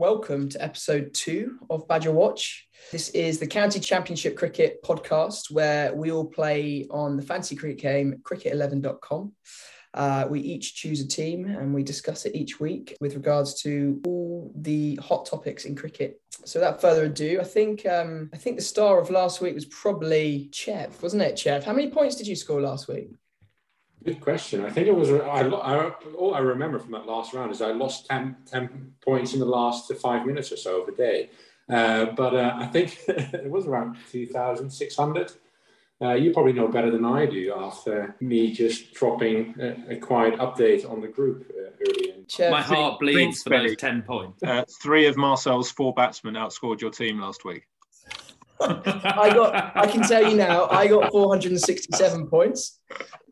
welcome to episode two of Badger Watch. This is the County Championship Cricket podcast where we all play on the fancy cricket game cricket11.com. Uh, we each choose a team and we discuss it each week with regards to all the hot topics in cricket. So, without further ado, I think um, I think the star of last week was probably Chev, wasn't it, Chev? How many points did you score last week? Good question. I think it was. I, I, all I remember from that last round is I lost 10, 10 points in the last five minutes or so of the day. Uh, but uh, I think it was around 2,600. Uh, you probably know better than I do after me just dropping a, a quiet update on the group uh, earlier. My heart bleeds for those 10 points. Uh, three of Marcel's four batsmen outscored your team last week. I got. I can tell you now. I got 467 points.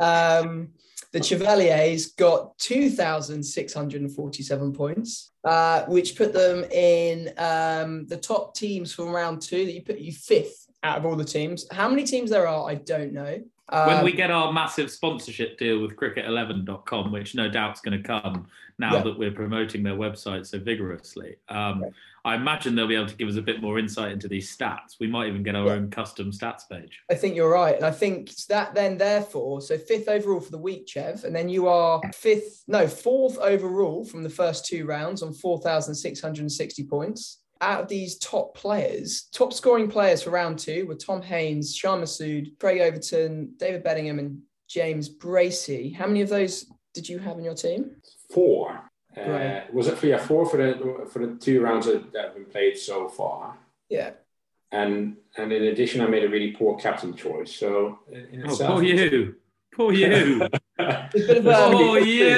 Um, the Chevaliers got 2,647 points, uh, which put them in um, the top teams from round two. That you put you fifth out of all the teams. How many teams there are, I don't know. Um, when we get our massive sponsorship deal with cricket11.com, which no doubt is going to come now yeah. that we're promoting their website so vigorously, um, yeah. I imagine they'll be able to give us a bit more insight into these stats. We might even get our yeah. own custom stats page. I think you're right. And I think that then, therefore, so fifth overall for the week, Chev, and then you are fifth, no, fourth overall from the first two rounds on 4,660 points out of these top players, top scoring players for round two were Tom Haines, Shan Masood, Craig Overton, David Bedingham, and James Bracey. How many of those did you have in your team? Four. Uh, was it for yeah four for the for the two rounds that, that have been played so far? Yeah. And and in addition, I made a really poor captain choice. So in oh, poor you, poor you, poor you,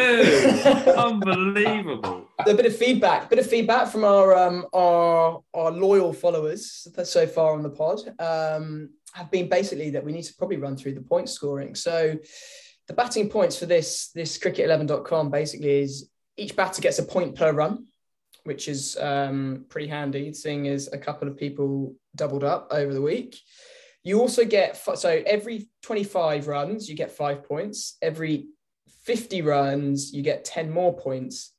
unbelievable a bit of feedback, a bit of feedback from our um, our our loyal followers so far on the pod um, have been basically that we need to probably run through the point scoring. So the batting points for this this cricket11.com basically is each batter gets a point per run, which is um, pretty handy, seeing as a couple of people doubled up over the week. You also get so every 25 runs you get five points. Every 50 runs you get 10 more points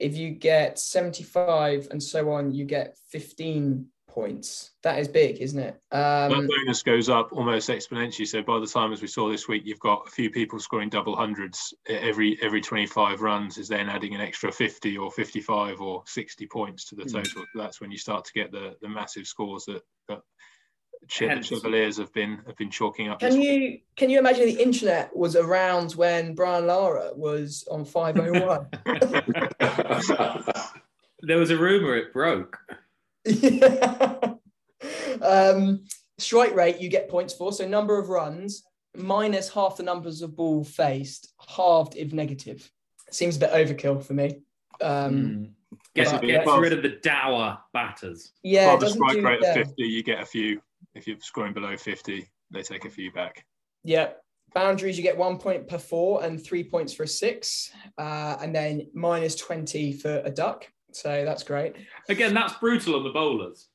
if you get 75 and so on, you get 15 points. That is big, isn't it? Um, that bonus goes up almost exponentially. So by the time, as we saw this week, you've got a few people scoring double hundreds every every 25 runs is then adding an extra 50 or 55 or 60 points to the hmm. total. Mm. That's when you start to get the the massive scores that, that Chevaliers have been have been chalking up. Can you week. can you imagine the internet was around when Brian Lara was on 501? there was a rumor it broke. Yeah. um, strike rate you get points for. So number of runs minus half the numbers of ball faced, halved if negative. Seems a bit overkill for me. Um, mm. Gets, gets rid of the dour batters. Yeah, well, the strike rate of 50, you get a few if you're scoring below 50, they take a few back. Yeah. Boundaries, you get one point per four and three points for a six, uh, and then minus 20 for a duck. So that's great. Again, that's brutal on the bowlers.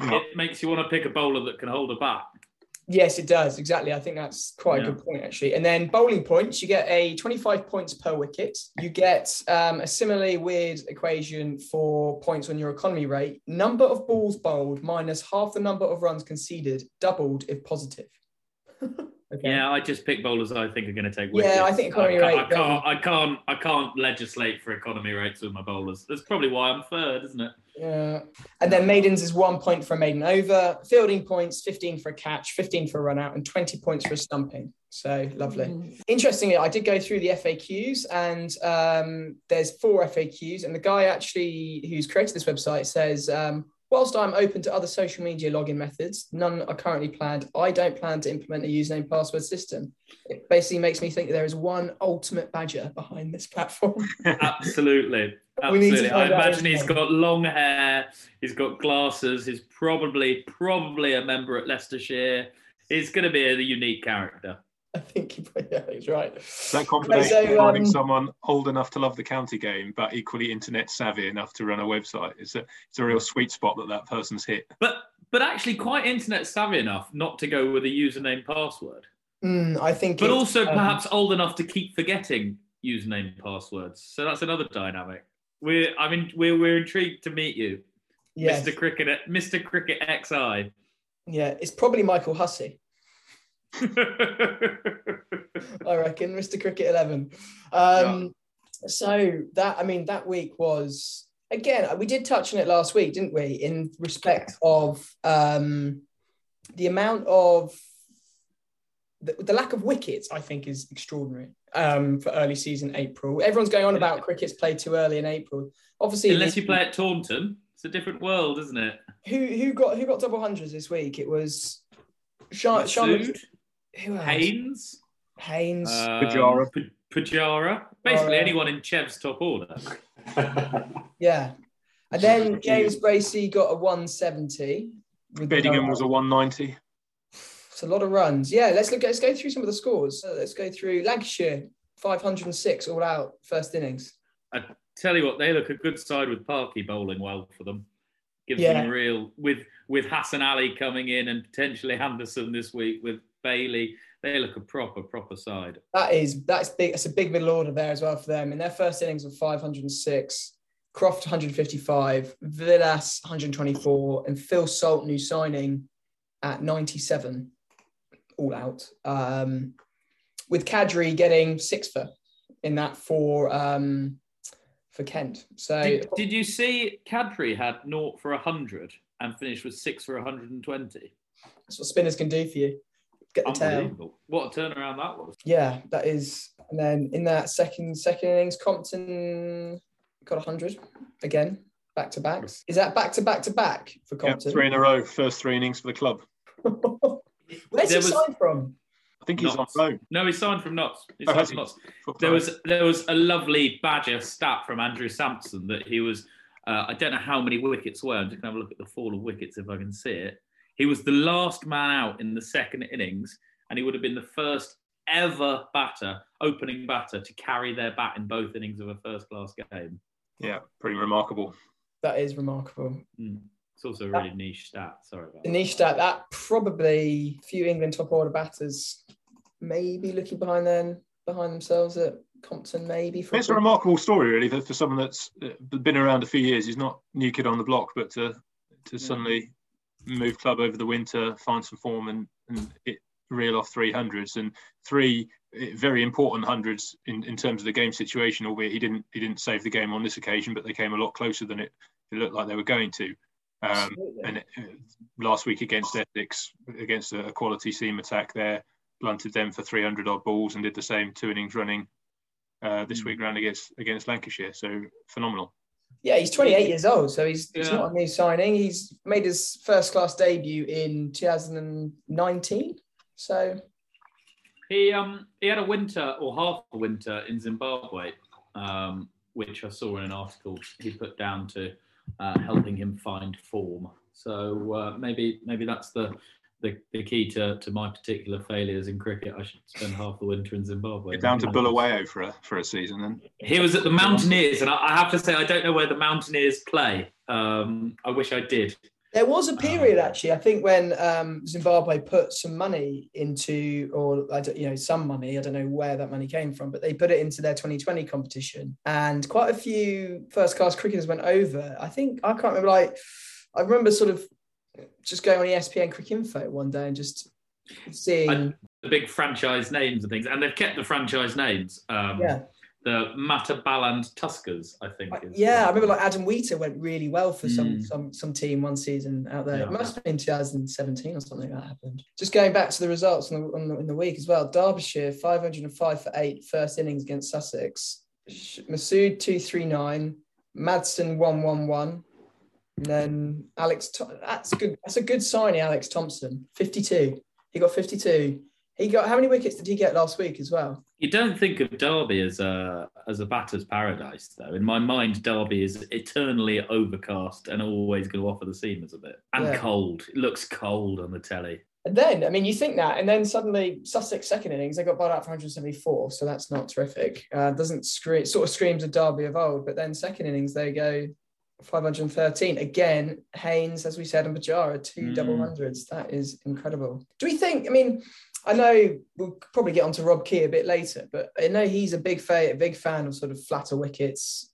It makes you want to pick a bowler that can hold a bat. Yes, it does. Exactly. I think that's quite yeah. a good point, actually. And then bowling points, you get a 25 points per wicket. You get um, a similarly weird equation for points on your economy rate. Number of balls bowled minus half the number of runs conceded, doubled if positive. Okay. Yeah, I just pick bowlers I think are going to take wickets. Yeah, I think economy I rate. I can't, I can't, I can't legislate for economy rates with my bowlers. That's probably why I'm third, isn't it? Yeah. And then maidens is one point for a maiden over. Fielding points, 15 for a catch, 15 for a run out, and 20 points for a stumping. So lovely. Mm. Interestingly, I did go through the FAQs, and um, there's four FAQs, and the guy actually who's created this website says. Um, Whilst I'm open to other social media login methods, none are currently planned. I don't plan to implement a username password system. It basically makes me think there is one ultimate badger behind this platform. Absolutely. Absolutely. I imagine he's got long hair, he's got glasses, he's probably probably a member at Leicestershire. He's going to be a unique character. I think he, yeah, he's right. That combination so, of finding um, someone old enough to love the county game, but equally internet savvy enough to run a website, is a, it's a real sweet spot that that person's hit. But but actually quite internet savvy enough not to go with a username password. Mm, I think. But also um, perhaps old enough to keep forgetting username passwords. So that's another dynamic. We're I mean we're we're intrigued to meet you, Yes. Mr. Cricket, Mr. Cricket XI. Yeah, it's probably Michael Hussey. I reckon, Mr. Cricket 11. Um, So that, I mean, that week was, again, we did touch on it last week, didn't we? In respect of um, the amount of, the, the lack of wickets, I think, is extraordinary um, for early season April. Everyone's going on about cricket's played too early in April. Obviously, Unless you play at Taunton, it's a different world, isn't it? who who got who got double hundreds this week? It was Shan Masood, who else? Haines, Haines. um, Pujara. P- Pujara, basically Pujara. anyone in Chev's top order. Yeah. And then James Bracey got a 170. with Bedingham was a 190. It's a lot of runs. Yeah, let's look. Let's go through some of the scores. Uh, let's go through Lancashire, 506 all out first innings. I tell you what, they look a good side with Parky bowling well for them. Gives Yeah. them a real with with Hassan Ali coming in and potentially Anderson this week with Bailey. They look a proper proper side. That is that's big. That's a big middle order there as well for them. In their first innings of 506, Croft 155, Vilas 124, and Phil Salt new signing at 97, all out. Um, with Qadri getting six for in that for um, for Kent. So Did, did you see Qadri had naught for hundred and finished with six for 120? that's what spinners can do for you. Get the tail. What a turnaround that was. Yeah, that is. And then in that second second innings, Compton got 100 again, back to backs. Is that back to back to back for Yeah, Compton? three in a row, first three innings for the club. Where's There he was- signed from? I think he's Notts. on loan. No, he signed from Notts. He Oh, signed has from he? Notts. There was there was a lovely Badger stat from Andrew Samson that he was. Uh, I don't know how many wickets were. I'm just gonna have a look at the fall of wickets if I can see it. He was the last man out in the second innings, and he would have been the first ever batter, opening batter, to carry their bat in both innings of a first-class game. Yeah, pretty remarkable. That is remarkable. Mm. It's also a really niche stat. Sorry about The that. niche stat, that probably a few England top order batters maybe looking behind then behind themselves at Compton, maybe. For It's a remarkable story, really, for, for someone that's been around a few years. He's not new kid on the block, but to to suddenly move club over the winter, find some form, and and it, reel off three hundreds and three eh, very important hundreds in, in terms of the game situation. Albeit he didn't he didn't save the game on this occasion, but they came a lot closer than it, it looked like they were going to. Um, and uh, last week against Essex, against a, a quality seam attack there, blunted them for 300 odd balls and did the same two innings running uh, this Mm. week round against against Lancashire. So phenomenal. Yeah, he's 28 years old, so he's, he's not a new signing. He's made his first class debut in 2019. So He um he had a winter or half a winter in Zimbabwe, um, which I saw in an article he put down to uh, helping him find form. So uh, maybe maybe that's the, the the key to, to my particular failures in cricket. I should spend half the winter in Zimbabwe. Get down to Bulawayo for a for a season then. He was at the Mountaineers, and I, I have to say I don't know where the Mountaineers play. Um, I wish I did. There was a period Um, actually, I think, when um, Zimbabwe put some money into, or I you know, some money. I don't know where that money came from, but they put it into their 2020 competition, and quite a few first-class cricketers went over. I think I can't remember. Like, I remember sort of just going on ESPN Cricinfo one day and just seeing. I- The big franchise names and things, and they've kept the franchise names. Um, yeah, The Matabeleland Tuskers, I think. Yeah. I remember like Adam Wheater went really well for some Mm. some some team one season out there. It must have been 2017 or something that happened. Just going back to the results on the, on the, in the week as well. Derbyshire 505 for eight first innings against Sussex. Masood 239, Madsen 111. And then Alex, that's good. That's a good signing, Alex Thomson, 52. He got 52. He got how many wickets did he get last week as well? You don't think of Derby as a as a batter's paradise, though. In my mind, Derby is eternally overcast and always going to offer the seamers a bit and Yeah. cold. It looks cold on the telly. And then, I mean, you think that, and then suddenly Sussex second innings, they got bowled out for 174, so that's not terrific. Uh, doesn't scream, sort of screams of Derby of old, but then second innings they go 513 again. Haines, as we said, and Pujara two Mm. double hundreds. That is incredible. Do we think? I mean, I know we'll probably get onto Rob Key a bit later, but I know he's a big fan, a big fan of sort of flatter wickets.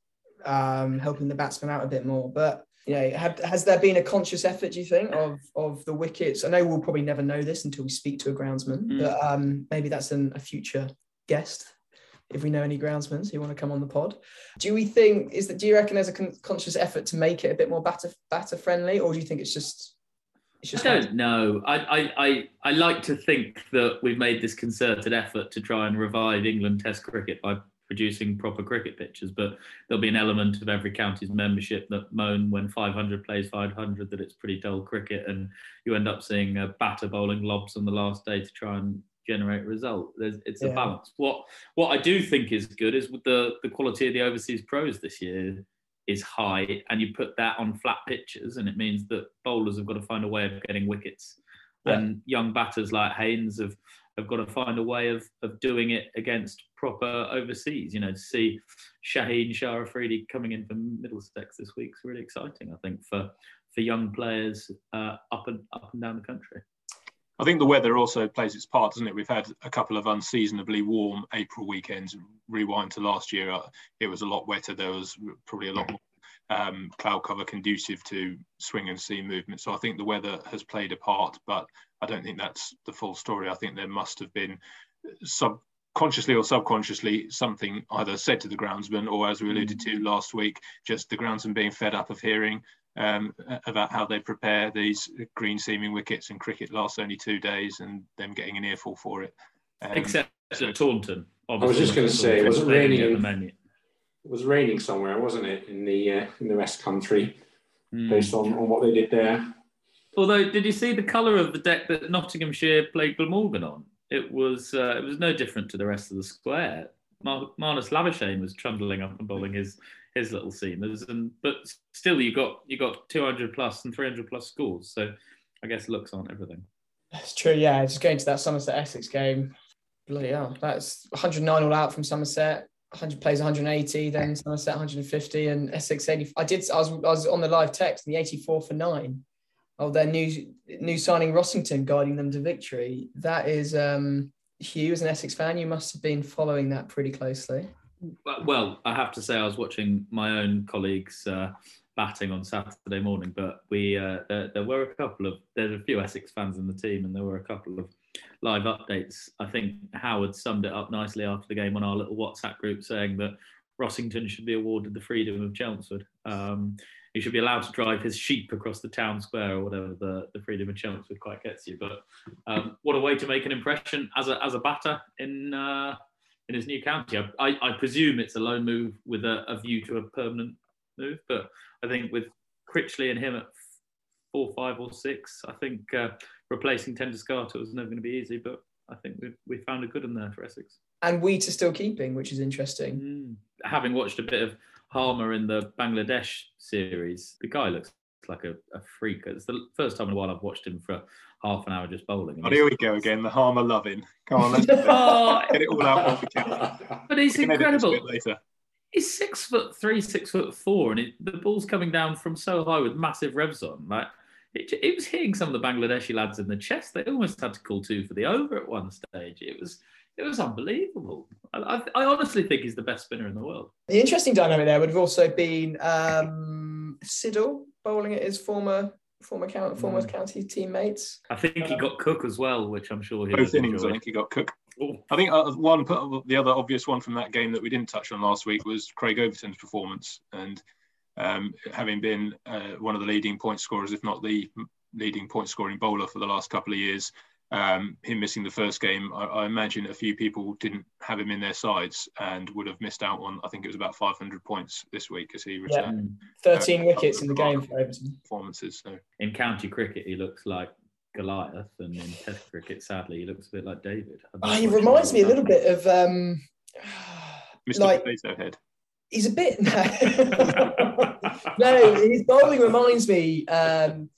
um, helping the batsman out a bit more. But you know, have, has there been a conscious effort, do you think, of of the wickets? I know we'll probably never know this until we speak to a groundsman, mm. but um, maybe that's an, a future guest if we know any groundsmen who want to come on the pod. Do we think is that? Do you reckon there's a con- conscious effort to make it a bit more batter batter friendly, or do you think it's just? It's just I don't know. I, I I I like to think that we've made this concerted effort to try and revive England Test cricket by producing proper cricket pitches, but there'll be an element of every county's membership that moan when 500 plays 500 that it's pretty dull cricket, and you end up seeing a batter bowling lobs on the last day to try and generate a result. There's, it's yeah. a balance. What what I do think is good is with the the quality of the overseas pros this year is high, and you put that on flat pitches, and it means that bowlers have got to find a way of getting wickets, yeah. and young batters like Haines have have got to find a way of of doing it against proper overseas. You know, to see Shaheen Shah Afridi coming in from Middlesex this week is really exciting. I think for for young players uh, up and up and down the country. I think the weather also plays its part, doesn't it? We've had a couple of unseasonably warm April weekends. Rewind to last year, uh, it was a lot wetter. There was probably a lot more um, cloud cover conducive to swing and seam movement. So I think the weather has played a part, but I don't think that's the full story. I think there must have been subconsciously or subconsciously something either said to the groundsman or, as we alluded to last week, just the groundsman being fed up of hearing um, about how they prepare these green seaming wickets and cricket lasts only two days and them getting an earful for it. Um, Except at Taunton. I was just going to say, it was it raining? In, it was raining somewhere, wasn't it, in the uh, in the West Country, mm. based on, on what they did there. Although, did you see the colour of the deck that Nottinghamshire played Glamorgan on? It was uh, it was no different to the rest of the square. Mar- Marnus Labuschagne was trundling up and bowling his his little seamers, and but still you got you got 200 plus and 300 plus scores. So I guess looks aren't everything. That's true. Yeah, just going to that Somerset Essex game. Bloody hell, that's 109 all out from Somerset. 100 plays 180, then Somerset 150, and Essex 80. I did. I was I was on the live text, the 84 for nine. Oh, their new new signing Rossington guiding them to victory. That is um, Hugh, as an Essex fan, you must have been following that pretty closely. Well, I have to say, I was watching my own colleagues uh, batting on Saturday morning, but we uh, there, there, were a couple of there's a few Essex fans in the team, and there were a couple of live updates. I think Howard summed it up nicely after the game on our little WhatsApp group, saying that Rossington should be awarded the freedom of Chelmsford. Um, he should be allowed to drive his sheep across the town square or whatever the, the freedom of Chelmsford quite gets you. But um, what a way to make an impression as a as a batter in uh, in his new county. I, I, I, presume it's a loan move with a, a, view to a permanent move, but I think with Critchley and him at four, five, or six, I think uh, replacing Ten Doeschate was never going to be easy. But I think we we found a good in there for Essex. And Wheater still keeping, which is interesting. Mm. Having watched a bit of Harmer in the Bangladesh series, the guy looks like a, a freak. It's the first time in a while I've watched him for half an hour just bowling. Oh, here we go again. The Harmer loving. Come on, let's oh, get it all out But he's incredible. He's six foot three, six foot four, and it, the ball's coming down from so high with massive revs on. Like it, it was hitting some of the Bangladeshi lads in the chest. They almost had to call two for the over at one stage. It was it was unbelievable. I, I, I, honestly think he's the best spinner in the world. The interesting dynamic there would have also been um, Siddle bowling at his former former county, former mm. county teammates. I think he got Cook as well, which I'm sure he both innings. I think he got Cook. Ooh. I think uh, one, the other obvious one from that game that we didn't touch on last week was Craig Overton's performance, and um, having been uh, one of the leading point scorers, if not the leading point scoring bowler for the last couple of years, um, him missing the first game, I, I, imagine a few people didn't have him in their sides and would have missed out on. I think it was about 500 points this week as he returned. Yeah. 13 uh, wickets in the game for Overton. Performances. So. In county cricket, he looks like Goliath, and in Test cricket, sadly, he looks a bit like David. Oh, he reminds me a little bit of um, Mr. Like, Potato Head. He's a bit no, his bowling reminds me. Um,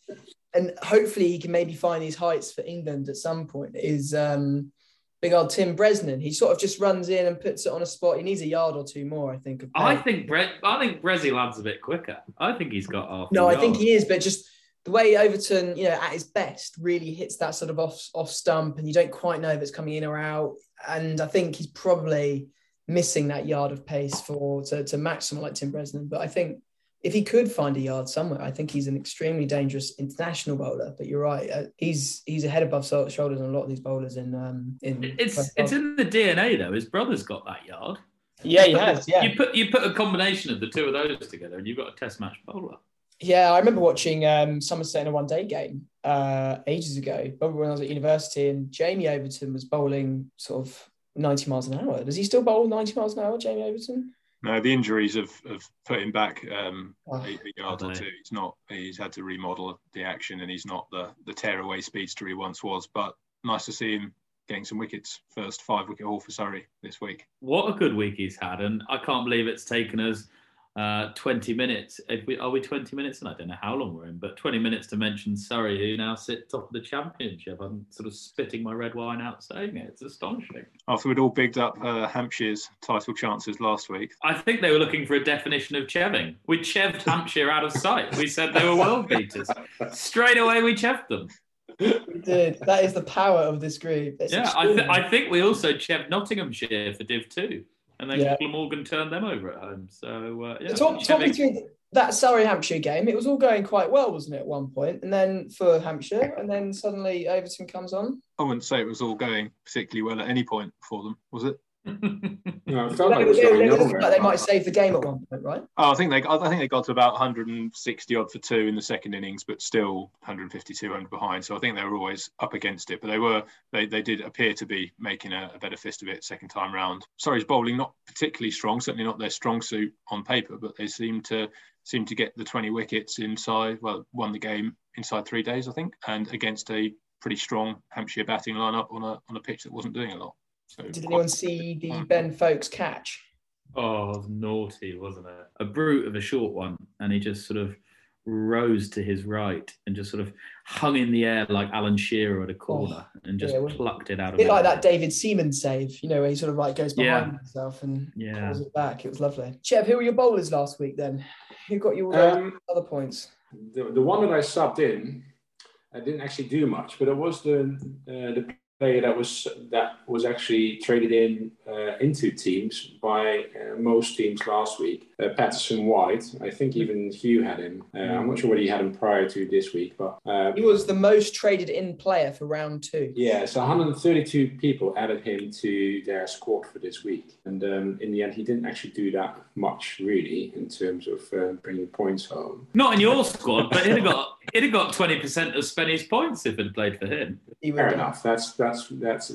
and hopefully he can maybe find these heights for England at some point. Is um, big old Tim Bresnan? He sort of just runs in and puts it on a spot. He needs a yard or two more, I think. I think Bre- I think Brezzy lands a bit quicker. I think he's got off. No, I think he is, but just the way Overton, you know, at his best, really hits that sort of off off stump, and you don't quite know if it's coming in or out. And I think he's probably missing that yard of pace for to, to match someone like Tim Bresnan. But I think if he could find a yard somewhere, I think he's an extremely dangerous international bowler. But you're right, uh, he's he's a head above shoulders on a lot of these bowlers in um in. It's it's in the DNA though. His brother's got that yard. Yeah, he has. Yeah, you put you put a combination of the two of those together, and you've got a Test match bowler. Yeah, I remember watching um, Somerset in a one-day game uh, ages ago, probably when I was at university, and Jamie Overton was bowling sort of 90 miles an hour. Does he still bowl 90 miles an hour, Jamie Overton? No, the injuries have, have put him back um, oh. a, a, yard or two. He's not. He's had to remodel the action, and he's not the the tearaway speedster he once was. But nice to see him getting some wickets. First five wicket haul for Surrey this week. What a good week he's had, and I can't believe it's taken us uh, 20 minutes. We, are we 20 minutes? And I don't know how long we're in, but 20 minutes to mention Surrey, who now sit top of the championship. I'm sort of spitting my red wine out saying it. It's astonishing. After we'd all bigged up uh, Hampshire's title chances last week. I think they were looking for a definition of cheving. We cheved Hampshire out of sight. We said they were world beaters. Straight away, we cheved them. We did. That is the power of this group. It's yeah, I, th- I, think we also cheved Nottinghamshire for Div 2 and then yeah. Glamorgan turned them over at home. So uh, yeah, talk, talk me through that Surrey Hampshire game. It was all going quite well, wasn't it, at one point? And then for Hampshire, and then suddenly Overton comes on. I wouldn't say it was all going particularly well at any point for them, was it? No, it felt like, it was going like they might save the game at one point, right? Oh, I think they, I think they got to about 160 odd for two in the second innings, but still 150, 200 behind. So I think they were always up against it, but they were, they, they did appear to be making a, a better fist of it second time round. Surrey's bowling not particularly strong, certainly not their strong suit on paper, but they seem to seem to get the 20 wickets inside. Well, won the game inside three days, I think, and against a pretty strong Hampshire batting lineup on a on a pitch that wasn't doing a lot. So Did anyone see the Ben Foakes catch? Oh, naughty, wasn't it? A brute of a short one, and he just sort of rose to his right and just sort of hung in the air like Alan Shearer at a corner oh, and just yeah, plucked it out of. A bit like that David Seaman save, you know, where he sort of like goes behind yeah. himself and yeah. pulls it back. It was lovely. Chev, who were your bowlers last week then? Who got you all um, other points? The, the one that I subbed in, I didn't actually do much, but it was the uh, the player that was that was actually traded in uh, into teams by uh, most teams last week. Uh, Patterson White, I think even Hugh had him. Uh, I'm not sure whether he had him prior to this week, but uh, he was the most traded in player for round two. Yeah, so 132 people added him to their squad for this week, and um, in the end, he didn't actually do that much really in terms of uh, bringing points home. Not in your squad, but he'd have got he'd have got 20% of Spenny's points if it played for him. Fair enough. That's that's that's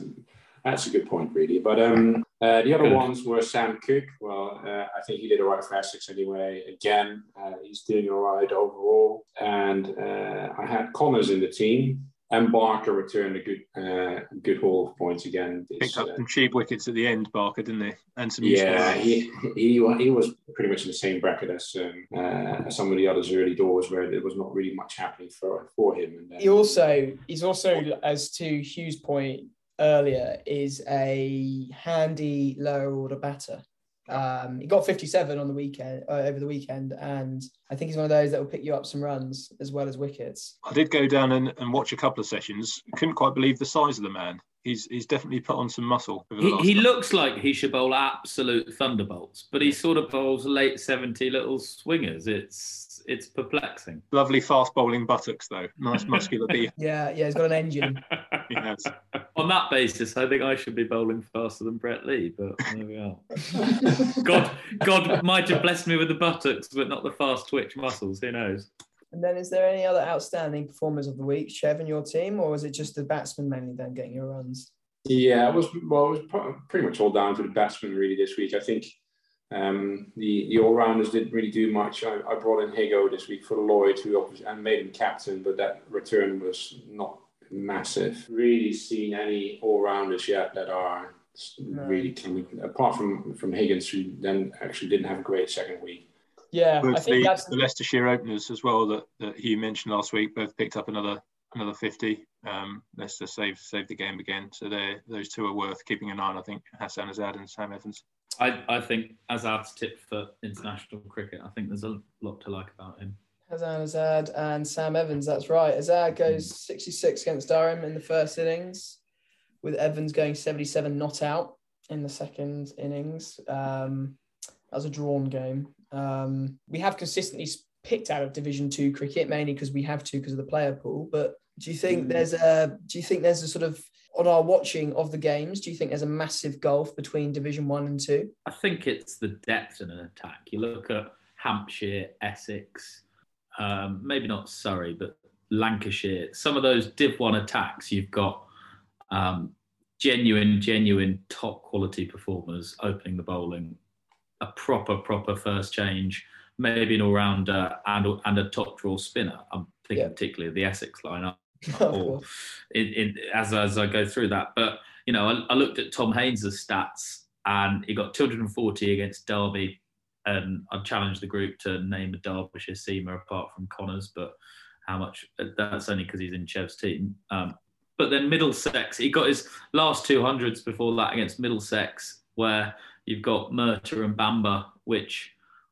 that's a good point, really. But um, uh, the other good. ones were Sam Cook. Well, uh, I think he did all right for Essex anyway. Again, uh, he's doing all right overall. And uh, I had Connors in the team. And Barker returned a good uh, good haul of points again. Picked up uh, some cheap wickets at the end, Barker, didn't he? And some yeah, he, he he was pretty much in the same bracket as, um, uh, as some of the others early doors, where there was not really much happening for for him. And then, he also he's also as to Hugh's point earlier is a handy lower order batter. Um, he got 57 on the weekend uh, over the weekend, and I think he's one of those that will pick you up some runs as well as wickets. I did go down and, and watch a couple of sessions. Couldn't quite believe the size of the man. He's he's definitely put on some muscle. He, he looks like he should bowl absolute thunderbolts, but he sort of bowls late 70 little swingers. It's it's perplexing. Lovely fast bowling buttocks though. Nice muscular beef. yeah, yeah, he's got an engine. yes. On that basis, I think I should be bowling faster than Brett Lee, but there we are. God, God might have blessed me with the buttocks, but not the fast twitch muscles. Who knows? And then, is there any other outstanding performers of the week, Chev, in your team, or is it just the batsmen mainly then getting your runs? Yeah, it was well, it was pretty much all down to the batsmen really this week. I think um, the the all rounders didn't really do much. I, I, brought in Higo this week for Lloyd, who obviously and made him captain, but that return was not massive. Really seen any all rounders yet that are no. really coming apart from from Higgins, who then actually didn't have a great second week. Yeah, I think the, that's the Leicestershire openers as well that, that Hugh mentioned last week. Both picked up another another fifty. Um, Leicester saved saved the game again, so they those two are worth keeping an eye on. I think Hassan Azad and Sam Evans. I, I think Azad's tip for international cricket. I think there's a lot to like about him. Hassan Azad and Sam Evans, that's right. Azad goes 66 against Durham in the first innings, with Evans going 77 not out. in the second innings. Um, that was a drawn game. Um, we have consistently picked out of Division Two cricket mainly because we have to because of the player pool. But do you think mm. there's a do you think there's a sort of on our watching of the games, do you think there's a massive gulf between Division One and Two? I think it's the depth in an attack. You look at Hampshire, Essex, um, maybe not Surrey, but Lancashire. Some of those Div One attacks, you've got um, genuine, genuine top quality performers opening the bowling, a proper, proper first change, maybe an all rounder and, and a top draw spinner. I'm thinking yeah. particularly of the Essex lineup. or in, in, as, as I go through that. But, you know, I, I looked at Tom Haines' stats and he got 240 against Derby. And I've challenged the group to name a Derbyshire seamer apart from Connors, but how much that's only because he's in Chev's team. Um, but then Middlesex, he got his last two hundreds before that against Middlesex, where you've got Murtagh and Bamber, which,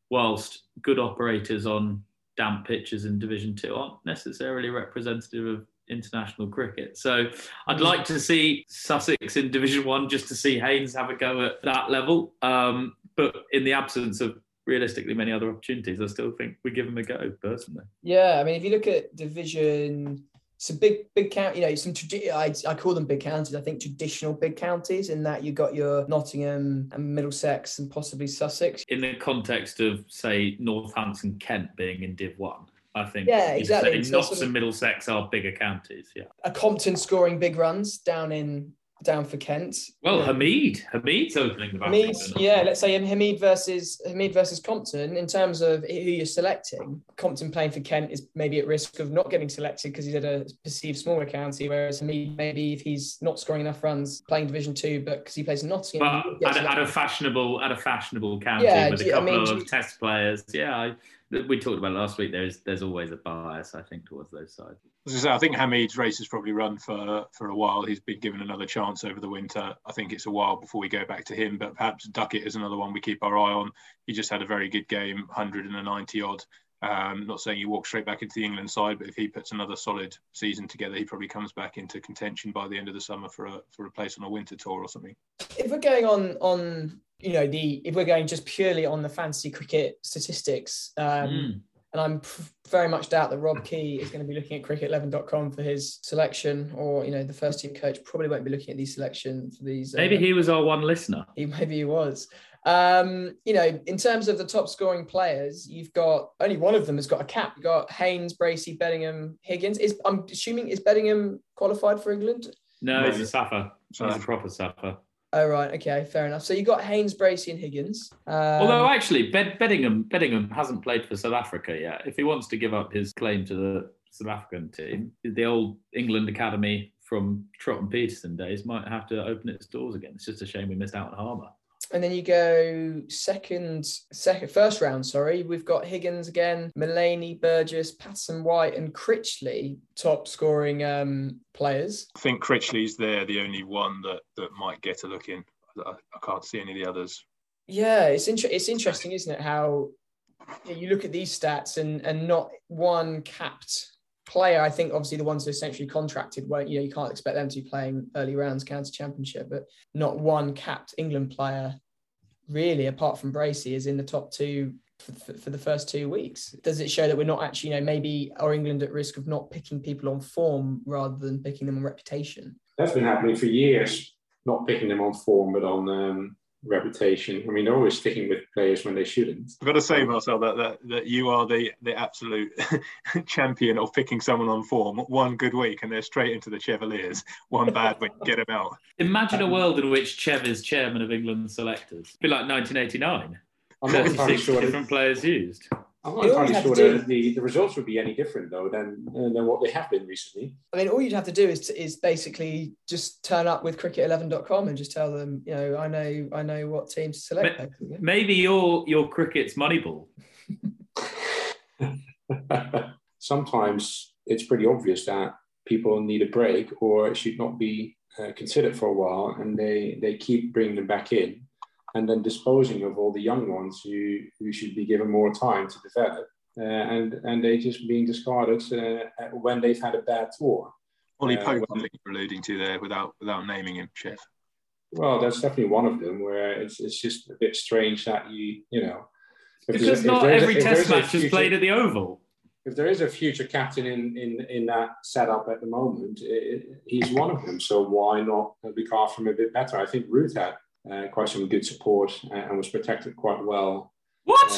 whilst good operators on damp pitches in Division Two, aren't necessarily representative of international cricket. So I'd like to see Sussex in Division One just to see Haines have a go at that level. Um, but in the absence of realistically many other opportunities, I still think we give him a go personally. Yeah, I mean, if you look at Division some big big count you know some I, I call them big counties i think traditional big counties in that you got your nottingham and middlesex and possibly sussex in the context of say northampton kent being in div 1 I think. Yeah, exactly. So Notts sort of, and Middlesex are bigger counties. Yeah. A Compton scoring big runs down in down for Kent. Well, yeah. Hamid, Hamid's opening the Hamid, yeah. Let's say Hamid versus Hamid versus Compton. In terms of who you're selecting, Compton playing for Kent is maybe at risk of not getting selected because he's at a perceived smaller county. Whereas Hamid, maybe if he's not scoring enough runs playing Division Two, but because he plays in Nottingham, but at, at, a fashionable at a fashionable county yeah, with a couple I mean, of Test players, yeah. I, we talked about last week. There's there's always a bias, I think, towards those sides. As I think Hamid's race has probably run for for a while. He's been given another chance over the winter. I think it's a while before we go back to him, but perhaps Duckett is another one we keep our eye on. He just had a very good game, 190 odd. Um, not saying he walks straight back into the England side, but if he puts another solid season together, he probably comes back into contention by the end of the summer for a for a place on a winter tour or something. If we're going on on you know the if we're going just purely on the fantasy cricket statistics, um, mm. and I'm very much doubt that Rob Key is going to be looking at cricket11.com for his selection, or you know the first team coach probably won't be looking at these selection for these. Maybe uh, he was our one listener. He maybe he was. Um, you know, in terms of the top scoring players, you've got only one of them has got a cap. You've got Haines, Bracey, Bedingham, Higgins. Is I'm assuming is Bedingham qualified for England? No, he's a Safa. He's a proper Safa. Oh right, okay, fair enough. So you got Haines, Bracey, and Higgins. Um, Although actually, Bed- Bedingham Bedingham hasn't played for South Africa yet. If he wants to give up his claim to the South African team, the old England academy from Trott and Pietersen days might have to open its doors again. It's just a shame we missed out on Harmer and then you go second, second, first round. Sorry, we've got Higgins again, Mullaney, Burgess, Patterson, White, and Critchley, top scoring um, players. I think Critchley's there, the only one that that might get a look in. I, I can't see any of the others. Yeah, it's inter- it's interesting, isn't it? How you look at these stats and and not one capped player, I think obviously the ones who essentially contracted won't, you know, you can't expect them to be playing early rounds county championship, but not one capped England player really, apart from Bracey, is in the top two for, for, the first two weeks. Does it show that we're not actually, you know, maybe are England at risk of not picking people on form rather than picking them on reputation? That's been happening for years, not picking them on form, but on um, reputation. I mean, they're always sticking with players when they shouldn't. I've got to say, Marcel, that that, that you are the the absolute champion of picking someone on form. One good week and they're straight into the Chevaliers. One bad week, get them out. Imagine a world in which Chev is chairman of England selectors. It'd be like 1989. I'm not entirely sure different players used. I'm not entirely sure the, the, the, results would be any different though than uh, than what they have been recently. I mean, all you'd have to do is to, is basically just turn up with cricket11.com and just tell them, you know, I know I know what teams to select. Maybe your your cricket's Moneyball. Sometimes it's pretty obvious that people need a break or it should not be uh, considered for a while, and they they keep bringing them back in and then disposing of all the young ones who, who should be given more time to develop. Uh, and and they just being discarded uh, when they've had a bad tour. Ollie uh, Pope, I think you're alluding to there, without without naming him, Chev. Well, that's definitely one of them where it's it's just a bit strange that you you know because not every a, Test match future, is played at the Oval. If there is a future captain in in in that setup at the moment, it, he's one of them. So why not look after him a bit better? I think Root had uh, quite some good support and was protected quite well. What?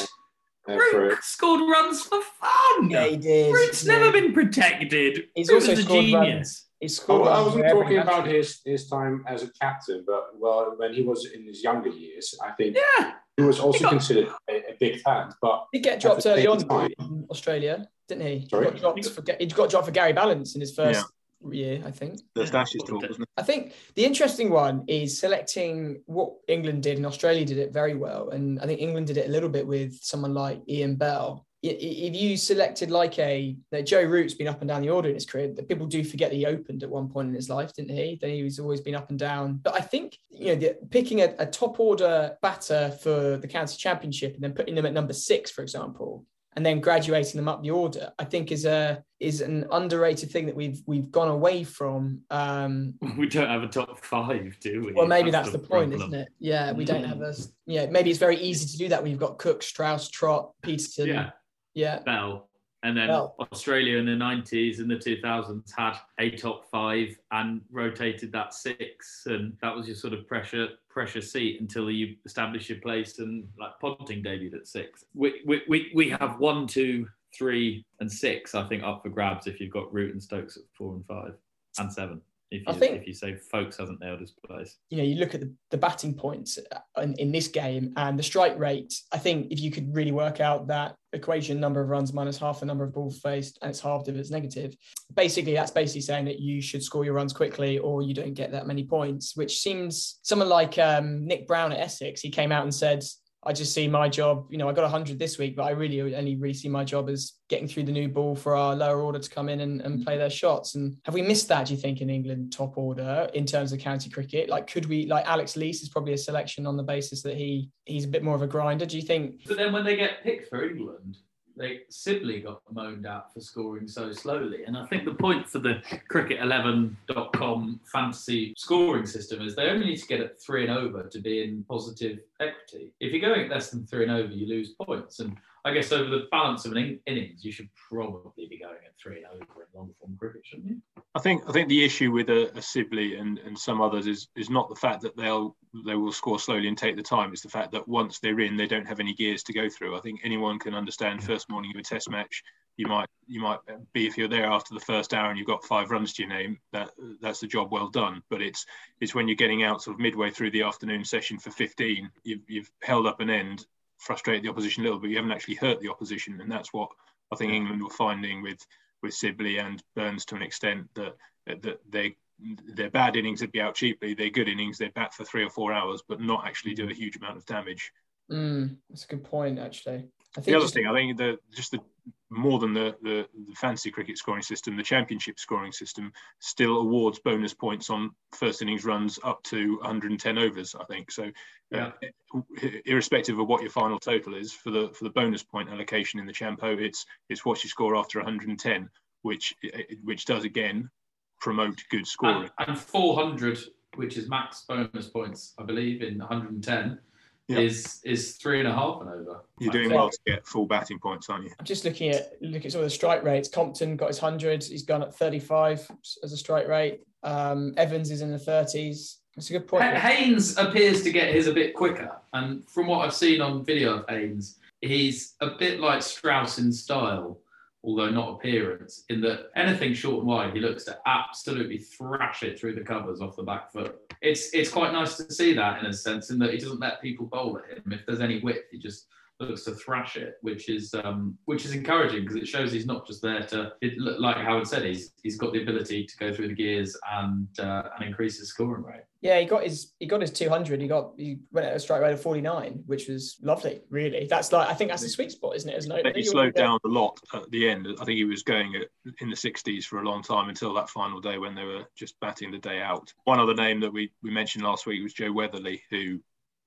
Uh, uh, for, scored runs for fun. Yeah, he did. Root's never been protected. He's Root also a genius. Runs. He's scored. Oh, I wasn't talking about his his time as a captain, but well, when he was in his younger years, I think yeah. he was also he got, considered a, a, big talent. But he get dropped early on time, in Australia, didn't he? Sorry? He got dropped for he got dropped for Gary Ballance in his first year, I think. The Ashes talk, wasn't it? I think the interesting one is selecting what England did and Australia did it very well. And I think England did it a little bit with someone like Ian Bell. If you selected like a Joe Root's been up and down the order in his career, that people do forget that he opened at one point in his life, didn't he? Then he was always been up and down. But I think you know the, picking a, a top order batter for the county championship and then putting them at number six, for example, and then graduating them up the order, I think is a is an underrated thing that we've we've gone away from. Um, we don't have a top five, do we? Well, maybe that's, that's the, the point, isn't it? Yeah, we don't have a. Yeah, maybe it's very easy to do that. We've got Cook, Strauss, trot Pietersen Yeah, yeah, Bell. And then Australia in the 90s and the 2000s had a top five and rotated that six. And that was your sort of pressure pressure seat until you establish your place. And like Ponting debuted at six. We, we, we, we have one, two, three, and six, I think, up for grabs if you've got Root and Stokes at four and five and seven. If you, I think, if you say Foakes hasn't nailed his place. You know, you look at the, the batting points in, in this game and the strike rate. I think if you could really work out that equation, number of runs minus half the number of balls faced, and it's halved if it's negative. Basically, that's basically saying that you should score your runs quickly or you don't get that many points, which seems someone like um, Nick Brown at Essex, he came out and said, I just see my job, you know, I got 100 this week, but I really only really see my job as getting through the new ball for our lower order to come in and, and play mm-hmm. their shots. And have we missed that, do you think, in England top order in terms of county cricket? Like, could we, like Alex Lees is probably a selection on the basis that he he's a bit more of a grinder. Do you think? But then when they get picked for England, they Sibley got moaned at for scoring so slowly. And I think the point for the cricket11.com fantasy scoring system is they only need to get it three and over to be in positive equity. If you're going less than three and over, you lose points. And I guess over the balance of an in- innings, you should probably be going at three and over in long form cricket, shouldn't you? I think I think the issue with a, a Sibley and, and some others is is not the fact that they'll they will score slowly and take the time. It's the fact that once they're in, they don't have any gears to go through. I think anyone can understand. First morning of a Test match, you might you might be if you're there after the first hour and you've got five runs to your name. That that's the job well done. But it's it's when you're getting out sort of midway through the afternoon session for 15, you've you've held up an end frustrated the opposition a little, but you haven't actually hurt the opposition, and that's what I think England were finding with with Sibley and Burns to an extent that that they their bad innings would be out cheaply. Their good innings, they'd bat for three or four hours, but not actually do a huge amount of damage. Mm, that's a good point, actually. I think the other just... thing, I think the just the more than the, the, the fancy cricket scoring system, the championship scoring system still awards bonus points on first innings runs up to 110 overs. I think so. Uh, irrespective of what your final total is for the for the bonus point allocation in the Champo, it's it's what you score after 110, which which does again promote good scoring. And, and 400, which is max bonus points, I believe, in 110 yep. is is three and a half and over. You're doing well to get full batting points, aren't you? I'm just looking at look at some of the strike rates. Compton got his hundred. He's gone at 35 as a strike rate. Um, Evans is in the 30s. That's a good point. Haines appears to get his a bit quicker, and from what I've seen on video of Haines, he's a bit like Strauss in style although not appearance, in that anything short and wide, he looks to absolutely thrash it through the covers off the back foot. It's it's quite nice to see that in a sense, in that he doesn't let people bowl at him. If there's any width, he just looks to thrash it, which is um, which is encouraging because it shows he's not just there to. It, like Howard said, he's he's got the ability to go through the gears and uh, and increase his scoring rate. Yeah, he got his he got his 200. He got he went at a strike rate of 49, which was lovely. Really, that's like I think that's the sweet spot, isn't it? Isn't it? He slowed down a lot at the end. I think he was going in the 60s for a long time until that final day when they were just batting the day out. One other name that we we mentioned last week was Joe Weatherley, who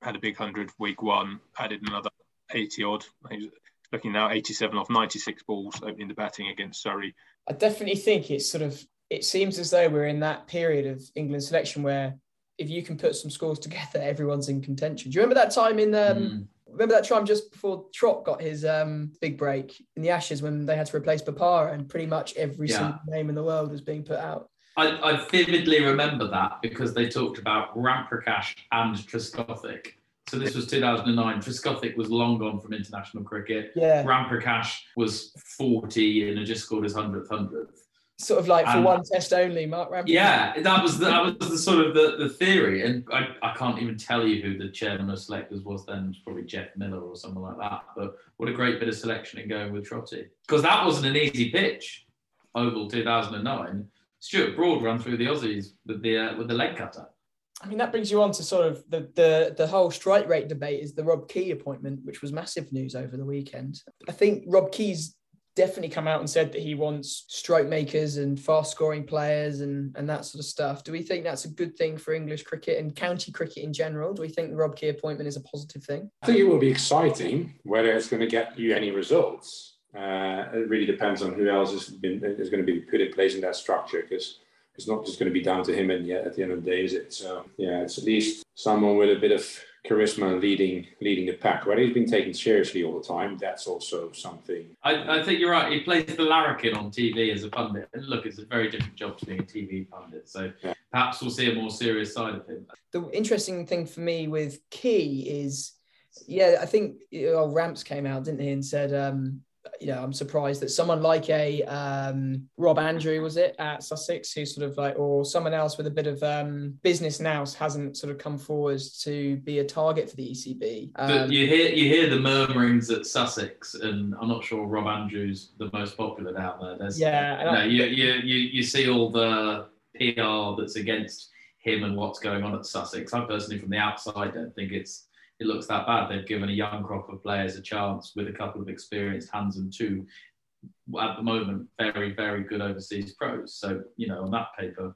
had a big hundred week one, added another 80 odd. He's looking now 87 off 96 balls opening the batting against Surrey. I definitely think it's sort of, it seems as though we're in that period of England selection where if you can put some scores together, everyone's in contention. Do you remember that time in um, mm. remember that time just before Trott got his um, big break in the Ashes when they had to replace Bopara and pretty much every yeah. single name in the world was being put out. I, I vividly remember that because they talked about Ramprakash and Trescothick. So this was 2009. Trescothick was long gone from international cricket. Yeah. Ramprakash was 40 and had just scored his 100th 100th sort of like for one test only, Mark Ramprakash. Yeah, that was the, that was the sort of the, the theory, and I, I can't even tell you who the chairman of selectors was then. It was probably Geoff Miller or someone like that. But what a great bit of selection in going with Trotty because that wasn't an easy pitch. Oval 2009. Stuart Broad ran through the Aussies with the uh, with the leg cutter. I mean, that brings you on to sort of the, the the whole strike rate debate is the Rob Key appointment, which was massive news over the weekend. I think Rob Key's definitely come out and said that he wants stroke makers and fast scoring players and, and that sort of stuff. Do we think that's a good thing for English cricket and county cricket in general? Do we think the Rob Key appointment is a positive thing? I think it will be exciting. Whether it's going to get you any results, uh, it really depends on who else is, been, is going to be put in place in that structure because it's not just going to be down to him and yet at the end of the day, is it? So yeah, it's at least someone with a bit of charisma leading leading the pack. Whether he's been taken seriously all the time, that's also something. I, I think you're right. He plays the larrikin on TV as a pundit, and look, it's a very different job to being a TV pundit. So yeah. perhaps we'll see a more serious side of him. The interesting thing for me with Key is, yeah, I think you know, Ramps came out, didn't he, and said. Um, you know, I'm surprised that someone like a um, Rob Andrew was it at Sussex, who sort of like, or someone else with a bit of um, business nous hasn't sort of come forward to be a target for the ECB. Um, you hear you hear the murmurings at Sussex, and I'm not sure Rob Andrews the most popular down there. There's, yeah, no, you, you you you see all the PR that's against him and what's going on at Sussex. I personally, from the outside, don't think it's it looks that bad. They've given a young crop of players a chance with a couple of experienced hands and two, at the moment, very, very good overseas pros. So, you know, on that paper,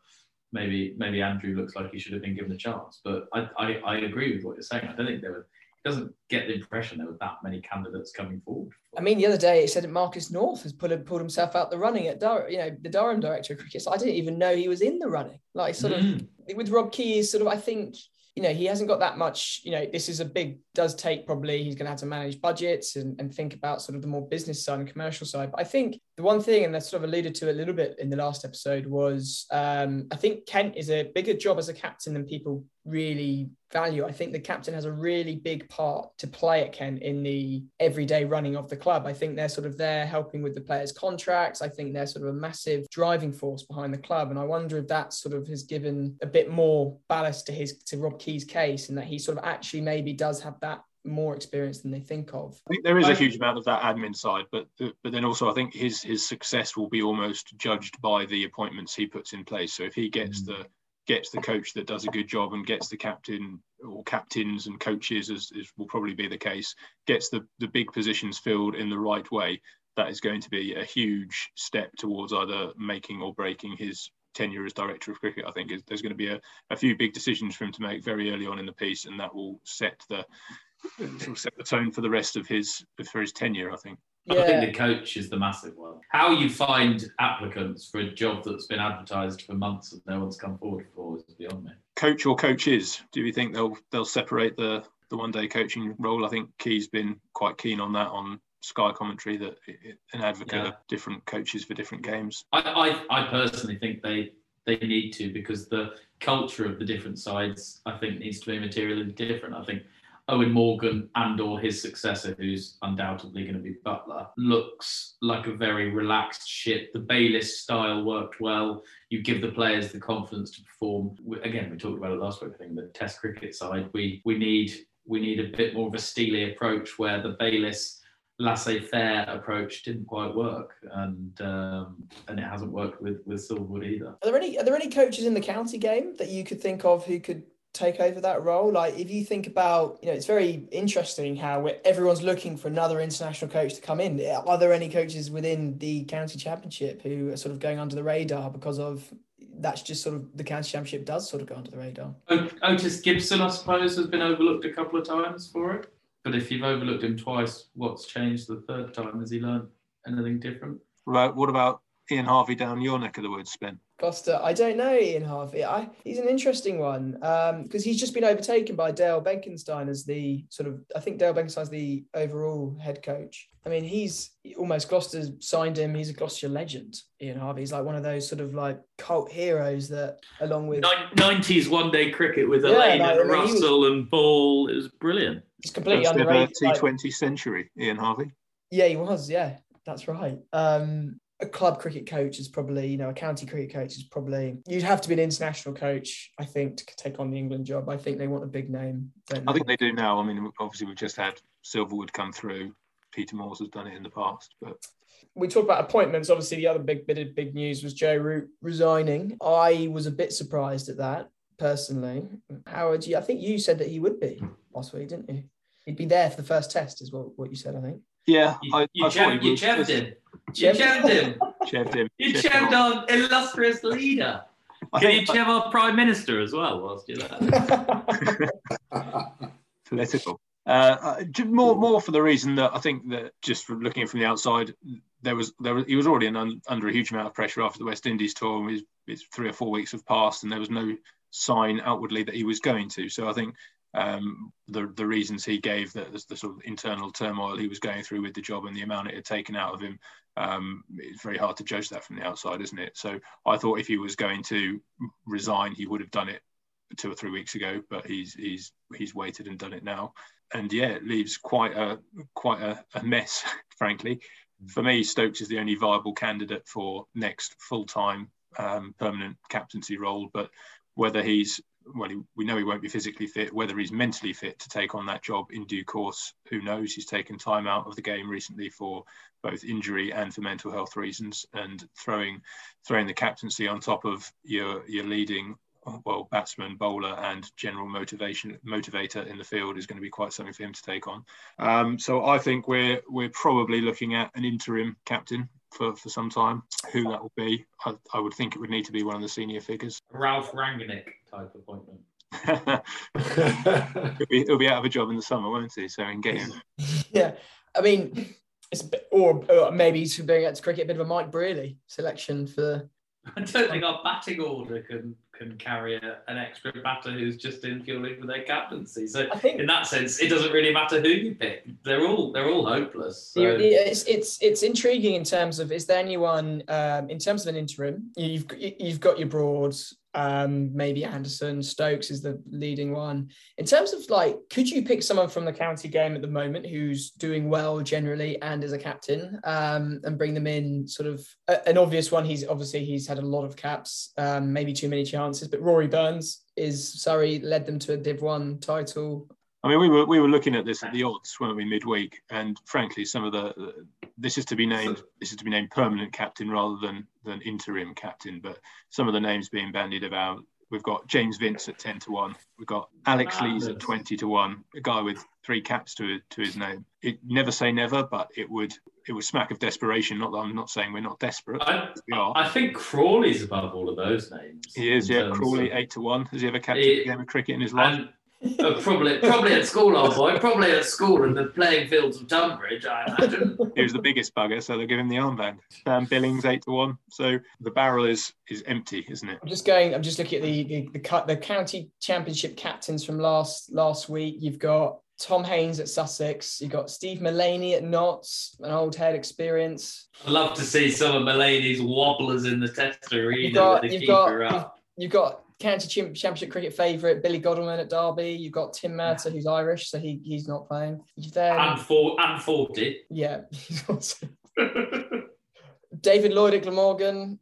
maybe maybe Andrew looks like he should have been given a chance. But I, I, I agree with what you're saying. I don't think there were doesn't get the impression there were that many candidates coming forward. I mean, the other day it said that Marcus North has pulled pulled himself out the running at Dur- you know the Durham director of cricket. So I didn't even know he was in the running. Like sort mm. of with Rob Key, sort of I think you know, he hasn't got that much, you know, this is a big, does take probably, he's going to have to manage budgets and, and think about sort of the more business side and commercial side. But I think the one thing, and that's sort of alluded to a little bit in the last episode, was um, I think Kent is a bigger job as a captain than people really value. I think the captain has a really big part to play at Kent in the everyday running of the club. I think they're sort of there helping with the players' contracts. I think they're sort of a massive driving force behind the club. And I wonder if that sort of has given a bit more ballast to his to Rob Key's case and that he sort of actually maybe does have that more experience than they think of. I think there is a huge amount of that admin side, but but then also I think his his success will be almost judged by the appointments he puts in place. So if he gets mm. the gets the coach that does a good job and gets the captain or captains and coaches, as, as will probably be the case, gets the, the big positions filled in the right way, that is going to be a huge step towards either making or breaking his tenure as director of cricket. I think there's going to be a, a few big decisions for him to make very early on in the piece, and that will set the sort of set the tone for the rest of his for his tenure. I think. Yeah. I think the coach is the massive one. How you find applicants for a job that's been advertised for months and no one's come forward for is beyond me. Coach or coaches? Do you think they'll they'll separate the the one day coaching role? I think Key's been quite keen on that on Sky commentary that an advocate yeah. of different coaches for different games. I, I, I personally think they they need to because the culture of the different sides I think needs to be materially different. I think Eoin Morgan and or his successor, who's undoubtedly going to be Buttler, looks like a very relaxed ship. The Bayliss style worked well. You give the players the confidence to perform. Again, we talked about it last week. I think the Test cricket side, we we need we need a bit more of a steely approach where the Bayliss laissez-faire approach didn't quite work, and um, and it hasn't worked with with Silverwood either. Are there any are there any coaches in the county game that you could think of who could take over that role? Like, if you think about, you know, it's very interesting how everyone's looking for another international coach to come in. Are there any coaches within the county championship who are sort of going under the radar because of that's just sort of the county championship does sort of go under the radar? Otis Gibson, I suppose, has been overlooked a couple of times for it. But if you've overlooked him twice, what's changed the third time? Has he learned anything different? Right. What about Ian Harvey down your neck of the woods, Ben? Costa, I don't know Ian Harvey. I, he's an interesting one because um, he's just been overtaken by Dale Benkenstein as the sort of. I think Dale Benkenstein's the overall head coach. I mean, he's almost Gloucester signed him. He's a Gloucester legend. Ian Harvey. He's like one of those sort of like cult heroes that, along with nineties one day cricket with yeah, Alleyne like, and Russell was, and Ball, it was brilliant. It's completely First underrated. T Twenty like, century, Ian Harvey. Yeah, he was. Yeah, that's right. Um, a club cricket coach is probably, you know, a county cricket coach is probably, you'd have to be an international coach, I think, to take on the England job. I think they want a big name. I think they do now. I mean, obviously, we've just had Silverwood come through. Peter Moores has done it in the past, but we talked about appointments. Obviously, the other big bit of big news was Joe Root resigning. I was a bit surprised at that personally. Howard, you, I think you said that he would be last week, didn't you? He'd be there for the first test, is what, what you said, I think. Yeah, you, I, you, I chev- you chevved him. You chevved him. chevved him. You chevved our illustrious leader. I Can you chev our prime minister as well whilst you're there? Political. Uh, uh more, more for the reason that I think that just from looking from the outside, there was there was he was already un, under a huge amount of pressure after the West Indies tour. His, his three or four weeks have passed, and there was no sign outwardly that he was going to. So I think um, the the reasons he gave, that the, the, sort of internal turmoil he was going through with the job and the amount it had taken out of him, um, it's very hard to judge that from the outside, isn't it? So I thought if he was going to resign, he would have done it two or three weeks ago, but he's he's he's waited and done it now. And yeah, it leaves quite a quite a, a mess, frankly. For me, Stokes is the only viable candidate for next full time um, permanent captaincy role, but whether he's well, he, we know he won't be physically fit. Whether he's mentally fit to take on that job in due course, who knows? He's taken time out of the game recently for both injury and for mental health reasons, and throwing throwing the captaincy on top of your your leading well batsman, bowler, and general motivation motivator in the field is going to be quite something for him to take on. Um, so I think we're we're probably looking at an interim captain for, for some time. Who that will be, I, I would think it would need to be one of the senior figures. Ralf Rangnick type appointment. he'll, be, he'll, be, out of a job in the summer, won't he? So in get him. Yeah, I mean, it's bit, or, or, maybe to bring it to cricket, a bit of a Mike Brearley selection for. I don't think our batting order can can carry a, an extra batter who's just in fueling for their captaincy. So think, in that sense, it doesn't really matter who you pick. They're all they're all hopeless. So. It's it's it's intriguing in terms of is there anyone um, in terms of an interim? You've you've got your Broads, um, maybe Anderson, Stokes is the leading one. In terms of like, could you pick someone from the county game at the moment who's doing well generally and as a captain, um, and bring them in? Sort of a, an obvious one. He's obviously he's had a lot of caps, um, maybe too many chances, but Rory Burns is Surrey led them to a Div One title. I mean, we were we were looking at this at the odds, weren't we, midweek? And frankly, some of the this is to be named this is to be named permanent captain rather than than interim captain. But some of the names being bandied about, we've got James Vince at ten to one, we've got Alex ah, Lees at twenty to one, a guy with three caps to to his name. It never say never, but it would it would smack of desperation. Not that I'm not saying we're not desperate. I, we are. I think Crawley's above all of those names. He is, yeah. Crawley eight to one. Has he ever captured a game of cricket in his life? Uh, probably, probably at school, old boy. Probably at school in the playing fields of Tonbridge, I imagine. he was the biggest bugger, so they give him the armband. Sam Billings eight to one. So the barrel is is empty, isn't it? I'm just going. I'm just looking at the the, the, the county championship captains from last last week. You've got Tom Haines at Sussex. You've got Steve Mullaney at Notts, an old head experience. I'd love to see some of Mullaney's wobblers in the test arena. You've got, you've got, you've got county championship cricket favourite Billy Godleman at Derby. You've got Tim Murtagh, who's Irish, so he he's not playing. Then, and for and forty. Yeah, David Lloyd at Glamorgan,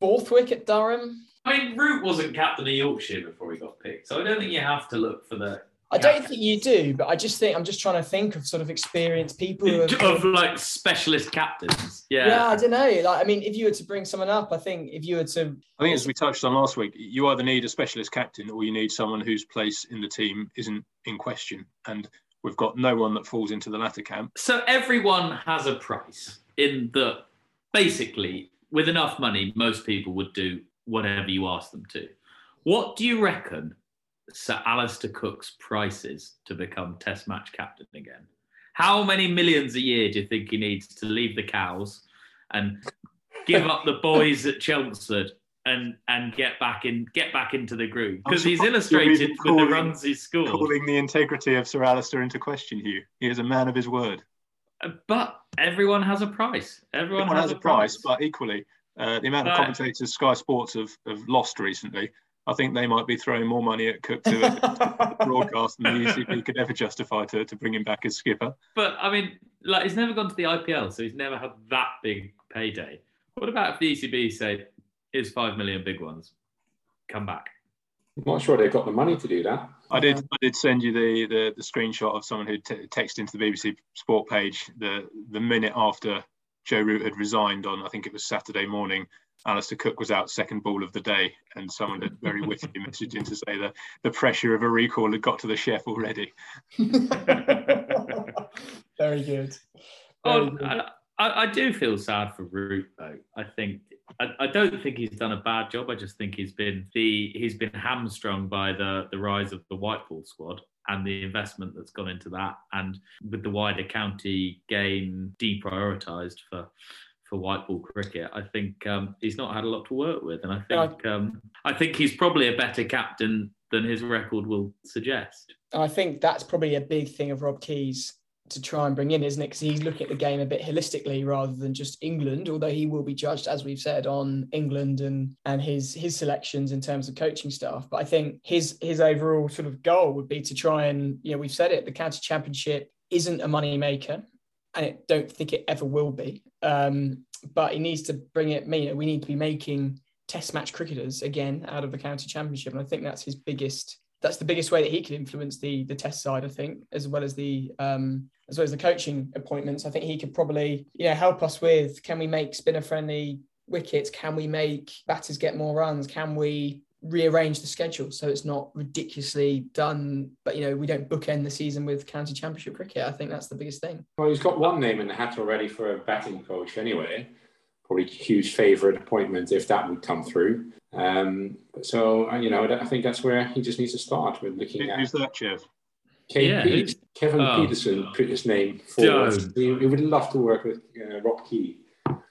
Borthwick at Durham. I mean, Root wasn't captain of Yorkshire before he got picked, so I don't think you have to look for the I don't think you do, but I just think I'm just trying to think of sort of experienced people have, of like specialist captains. Yeah, yeah, I don't know. Like, I mean, if you were to bring someone up, I think if you were to, I think as we touched on last week, you either need a specialist captain or you need someone whose place in the team isn't in question, and we've got no one that falls into the latter camp. So everyone has a price in the basically with enough money, most people would do whatever you ask them to. What do you reckon Sir Alastair Cook's prices to become Test match captain again? How many millions a year do you think he needs to leave the cows and give up the boys at Chelmsford and and get back in get back into the groove because he's illustrated even with the runs he's scored. Calling the integrity of Sir Alastair into question, Hugh. He is a man of his word. But everyone has a price. Everyone, Everyone has a price, price. but equally, uh, the amount of commentators Sky Sports have, have lost recently, I think they might be throwing more money at Cook to broadcast than the ECB could ever justify to, to bring him back as skipper. But I mean, like he's never gone to the IPL, so he's never had that big payday. What about if the ECB say, "Here's five million big ones, come back"? I'm not sure they've got the money to do that. I did I did send you the, the, the screenshot of someone who t- texted into the BBC Sport page the the minute after Joe Root had resigned on I think it was Saturday morning. Alastair Cook was out second ball of the day, and someone had very wittily messaged in to say that the pressure of a recall had got to the chef already. Very good. Very Oh, good. I, I I do feel sad for Root though. I think I, I don't think he's done a bad job. I just think he's been the he's been hamstrung by the the rise of the white ball squad and the investment that's gone into that, and with the wider county game deprioritised for for Whiteball cricket. I think um, he's not had a lot to work with, and I Yeah, I- think um, I think he's probably a better captain than his record will suggest. I think that's probably a big thing of Rob Keys to try and bring in, isn't it? Because he's looking at the game a bit holistically rather than just England, although he will be judged, as we've said, on England and and his his selections in terms of coaching staff. But I think his his overall sort of goal would be to try and, you know, we've said it, the county championship isn't a money maker. And I don't think it ever will be. Um, but he needs to bring it, you know, we need to be making test match cricketers again out of the county championship. And I think that's his biggest that's the biggest way that he can influence the the test side, I think, as well as the um, as well as the coaching appointments. I think he could probably you know help us with can we make spinner friendly wickets? Can we make batters get more runs? Can we rearrange the schedule so it's not ridiculously done? But you know we don't bookend the season with county championship cricket. I think that's the biggest thing. Well, he's got one name in the hat already for a batting coach anyway. Probably huge favourite appointment if that would come through. Um, so, uh, you know, I think that's where he just needs to start with looking Who- at Who's that, Jeff? KP. Yeah, who's- Kevin Oh. Pietersen put his name forward. He, he would love to work with uh, Rob Key.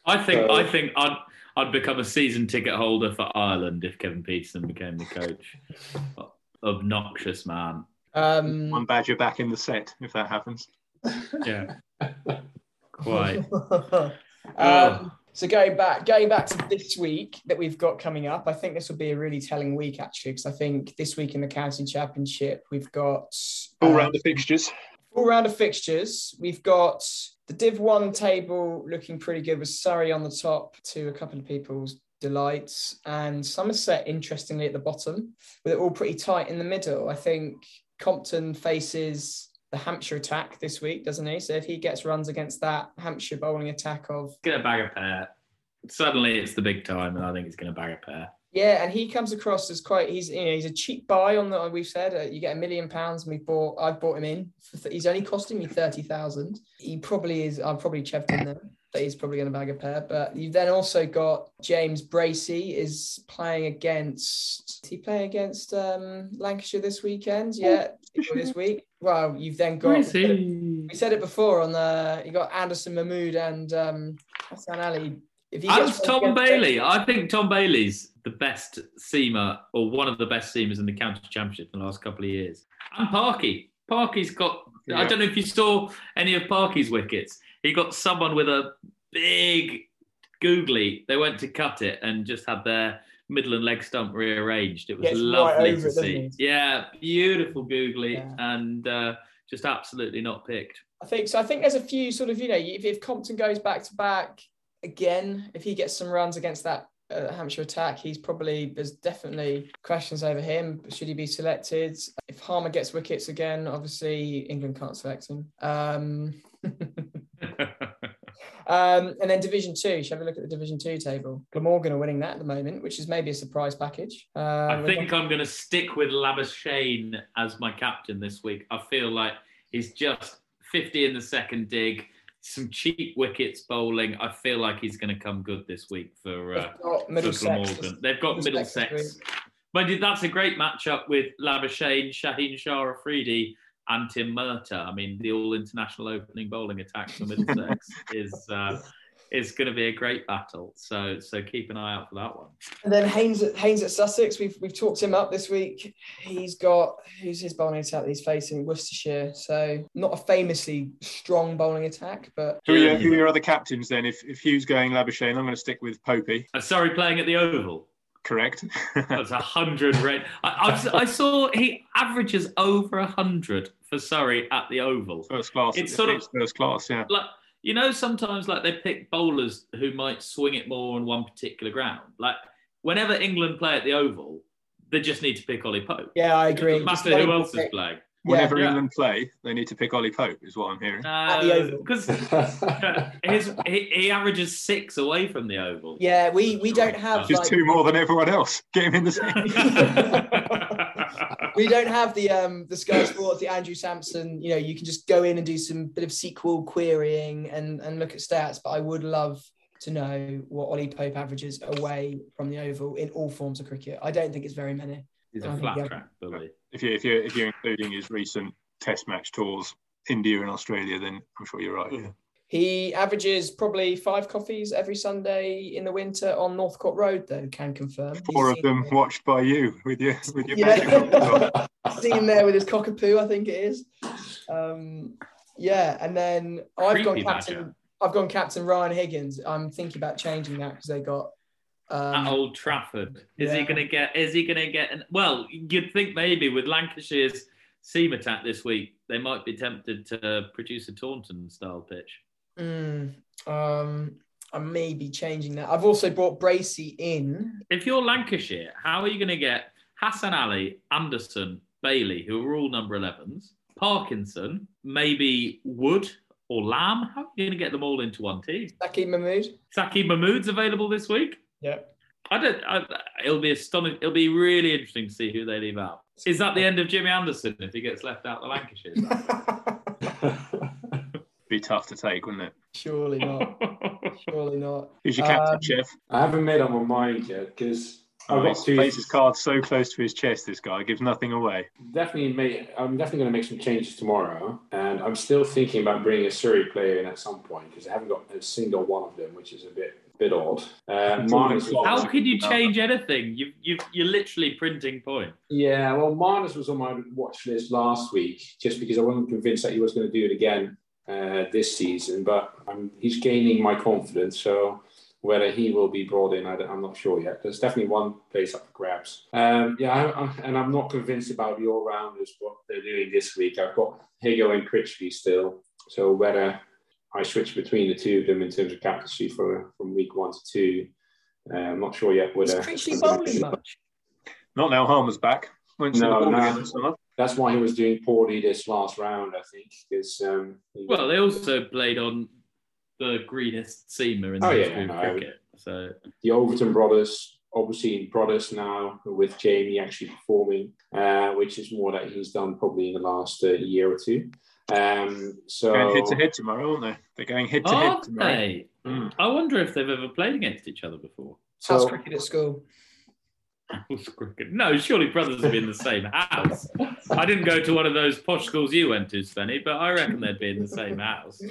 I think So- I think I'd I'd become a season ticket holder for Ireland if Kevin Pietersen became the coach. Obnoxious man. Um, One badger back in the set if that happens. Yeah. Quite. um, so going back, going back to this week that we've got coming up, I think this will be a really telling week actually, because I think this week in the county championship we've got All uh, round the fixtures. All round of fixtures. We've got the Div One table looking pretty good with Surrey on the top to a couple of people's delights, and Somerset interestingly at the bottom, with it all pretty tight in the middle. I think Compton faces the Hampshire attack this week, doesn't he? So if he gets runs against that Hampshire bowling attack of Get a bag of pair. Suddenly it's the big time, and I think he's gonna bag a pair. Yeah, and he comes across as quite. He's you know he's a cheap buy on the. We've said uh, you get a million pounds, and we bought. I've bought him in. For th- he's only costing me thirty thousand. He probably is. I'm probably cheved in there. That he's probably going to bag a pair. But you've then also got James Bracey is playing against. He playing against um, Lancashire this weekend? Yeah, or this week. Well, you've then got. Bracey. We said it before on the. You got Anderson Mahmood and um, Hassan Ali. If he And gets Tom Bailey. I think Tom Bailey's the best seamer, or one of the best seamers in the county championship in the last couple of years. And Parky. Parky's got. I don't know if you saw any of Parky's wickets. He got someone with a big googly. They went to cut it and just had their middle and leg stump rearranged. It was right lovely over to it, see. Yeah, beautiful googly Yeah. and uh, just absolutely not picked. I think so. I think there's a few sort of, you know, if, if Compton goes back to back again, if he gets some runs against that uh, Hampshire attack, he's probably, there's definitely questions over him. Should he be selected? If Harmer gets wickets again, obviously England can't select him. Um, um, and then Division Two, shall we have a look at the Division Two table? Glamorgan are winning that at the moment, which is maybe a surprise package. Uh, I think I'm going to stick with Labuschagne as my captain this week. I feel like he's just 50 in the second dig, some cheap wickets bowling. I feel like he's going to come good this week for, uh, Middlesex. They've got Middlesex. But that's a great matchup with Labuschagne, Shaheen Shah Afridi, and Tim Murtagh. I mean, the all international opening bowling attack for Middlesex is uh, it's going to be a great battle. So so keep an eye out for that one. And then Haines at Haines at Sussex, we've we've talked him up this week. He's got who's his bowling attack that he's facing Worcestershire. So not a famously strong bowling attack, but Who are, your, who are your other captains then? If, if Hugh's going Labuschagne, I'm going to stick with Popey. Uh, sorry, playing at the Oval. Correct. That's a hundred rate. I, I, I saw he averages over a hundred for Surrey at the Oval. first class. It's sort of- first class. Yeah. Like you know, sometimes like they pick bowlers who might swing it more on one particular ground. Like whenever England play at the Oval, they just need to pick Ollie Pope. yeah, I It agree. doesn't matter who else is playing. Whenever Yeah. England play, they need to pick Ollie Pope, is what I'm hearing. At. Because his he, he averages six away from the Oval. Yeah, we we don't have Just like, two more than everyone else. Get him in the same. we don't have the um the Sky Sports, the Andrew Samson. You know, you can just go in and do some bit of SQL querying and and look at stats. But I would love to know what Ollie Pope averages away from the Oval in all forms of cricket. I don't think it's very many. He's I a think flat yeah. track bully. If you if you if you're including his recent Test match tours, India and Australia, then I'm sure you're right. Yeah. He averages probably five coffees every Sunday in the winter on Northcote Road, though. Can confirm. Four He's of them seen- watched by you with your with your Yeah. seen him there with his cockapoo, I think it is. Um, yeah, and then I've gone captain. badger. I've gone captain Ryan Higgins. I'm thinking about changing that because they got. Um, at Old Trafford. Is he going to get? Is he going to get? An, well, you'd think maybe with Lancashire's seam attack this week, they might be tempted to produce a Taunton style pitch. mm, um, I may be changing that. I've also brought Bracey in. If you're Lancashire, how are you going to get Hassan Ali, Anderson, Bailey, who are all number 11s, Parkinson, maybe Wood or Lamb? How are you going to get them all into one team? Saqib Mahmood. Saqib Mahmood's available this week. Yeah. I don't. I, it'll be astonishing. It'll be really interesting to see who they leave out. Is that the end of Jimmy Anderson if he gets left out the Lancashire? Be tough to take, wouldn't it? Surely not. Surely not. Who's your captain, Um, Chef? I haven't made up my mind yet because I've Oh, got he two. plays his cards so close to his chest. This guy gives nothing away. Definitely make. I'm definitely going to make some changes tomorrow, and I'm still thinking about bringing a Surrey player in at some point because I haven't got a single one of them, which is a bit bit odd. Uh, It's all Marnus been was- How could you change anything? You you you're literally printing point. Yeah, well, Marnus was on my watch list last week just because I wasn't convinced that he was going to do it again uh, this season. But um, he's gaining my confidence. So whether he will be brought in, I, am not sure yet. There's definitely one place up for grabs. Um, yeah, I, I, and I'm not convinced about the all rounders what they're doing this week. I've got Higo and Critchley still. So whether I switch between the two of them in terms of captaincy for from week one to two. Uh, I'm not sure yet Is whether Critchley bowling much? Not now. Harmer's back. Went to No, the no. again this summer. that's why he was doing poorly this last round, I think, because um, Well, they also played on the greenest seamer in Oh, the yeah, no, cricket. So the Overton brothers, obviously in brothers now with Jamie actually performing, uh, which is more that he's done probably in the last uh, year or two. Um, so Going head to head tomorrow, aren't they? They're going head to head are tomorrow. they? Mm. I wonder if they've ever played against each other before. House so cricket at school. House Cricket. No, surely brothers would be in the same house. I didn't go to one of those posh schools you went to, Spenny, but I reckon they'd be in the same house.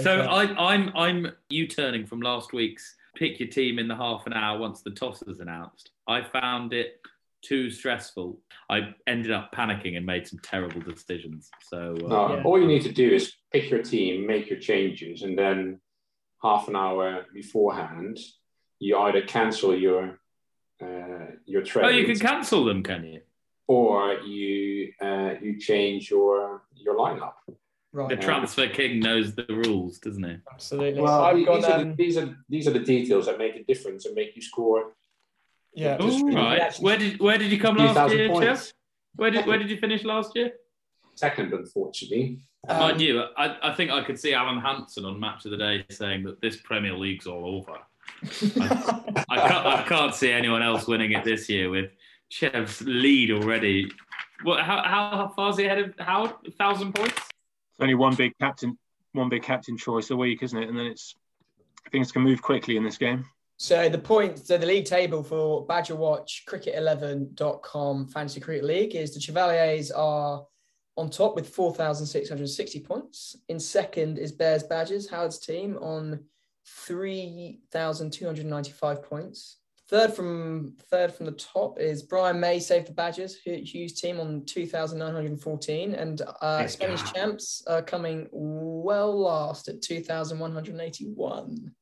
So Okay. I, I'm I'm U-turning from last week's pick your team in the half an hour once the toss is announced. I found it too stressful. I ended up panicking and made some terrible decisions. So uh, no, Yeah. all you need to do is pick your team, make your changes, and then half an hour beforehand, you either cancel your uh, your trade, oh, you can cancel them, can you? or you uh, you change your your lineup. Right. The transfer king knows the rules, doesn't he? Absolutely. Well, I've these, gone, are the, um, these are these are the details that make a difference and make you score yeah. Just All really right. actually- Where did where did you come last year, points. Jeff? Where did where did you finish last year? Second, unfortunately. Um, Mind you, I, I think I could see Alan Hansen on Match of the Day saying that this Premier League's all over. I can't, I can't see anyone else winning it this year with Chev's lead already. What? How, how far is he ahead of Howard? A thousand points? It's only one big captain, one big captain choice a week, isn't it? And then it's things can move quickly in this game. So the points, so the league table for Badger Watch Cricket11.com Fantasy Cricket League is the Chevaliers are on top with 4,660 points. In second is Bears Badgers, Howard's team on 3,295 points. Third from third from the top is Brian May Save the Badgers, Hughes team on 2,914, and uh, Spanish God. champs are coming well last at 2,181.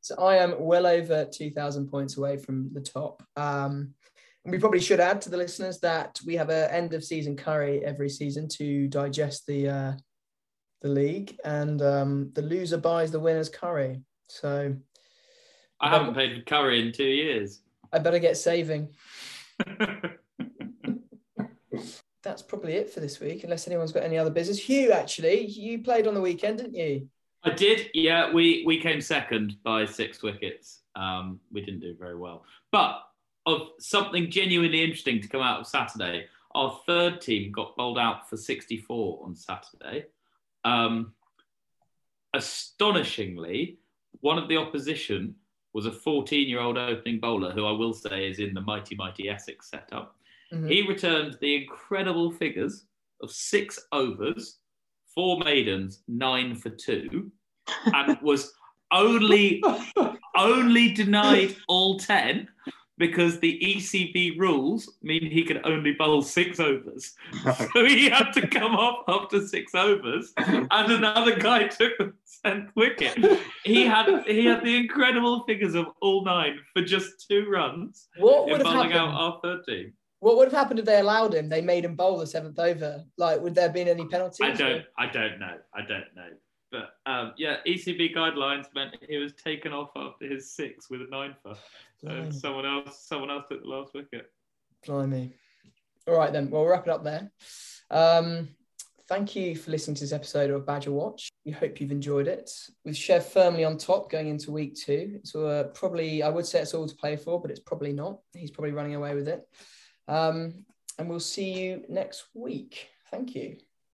So I am well over 2,000 points away from the top. Um, and we probably should add to the listeners that we have an end of season curry every season to digest the uh, the league, and um, the loser buys the winner's curry. So I haven't paid for curry in two years. I better get saving. That's probably it for this week, unless anyone's got any other business. Hugh, actually, you played on the weekend, didn't you? I did. Yeah, we we came second by six wickets. Um, we didn't do very well, but of something genuinely interesting to come out of Saturday, our third team got bowled out for 64 on Saturday. Um, astonishingly, one of the opposition was a 14 year old opening bowler who I will say is in the mighty, mighty Essex setup. Mm-hmm. He returned the incredible figures of six overs, four maidens, nine for two, and was only only denied all 10 because the ECB rules mean he can only bowl six overs. so he had to come off after six overs, and another guy took the tenth wicket. He had he had the incredible figures of all nine for just two runs. What would have happened? out our third team. What would have happened if they allowed him? They made him bowl the seventh over. Like, would there have been any penalties? I don't. I don't know. I don't know. But um, yeah, ECB guidelines meant he was taken off after his six with a nine for. So someone else, someone else took the last wicket. Blimey. All right then. Well, we'll wrap it up there. Um, thank you for listening to this episode of Badger Watch. We hope you've enjoyed it. With Chev firmly on top going into week two, so uh, probably I would say it's all to play for, but it's probably not. He's probably running away with it. Um, and we'll see you next week. Thank you.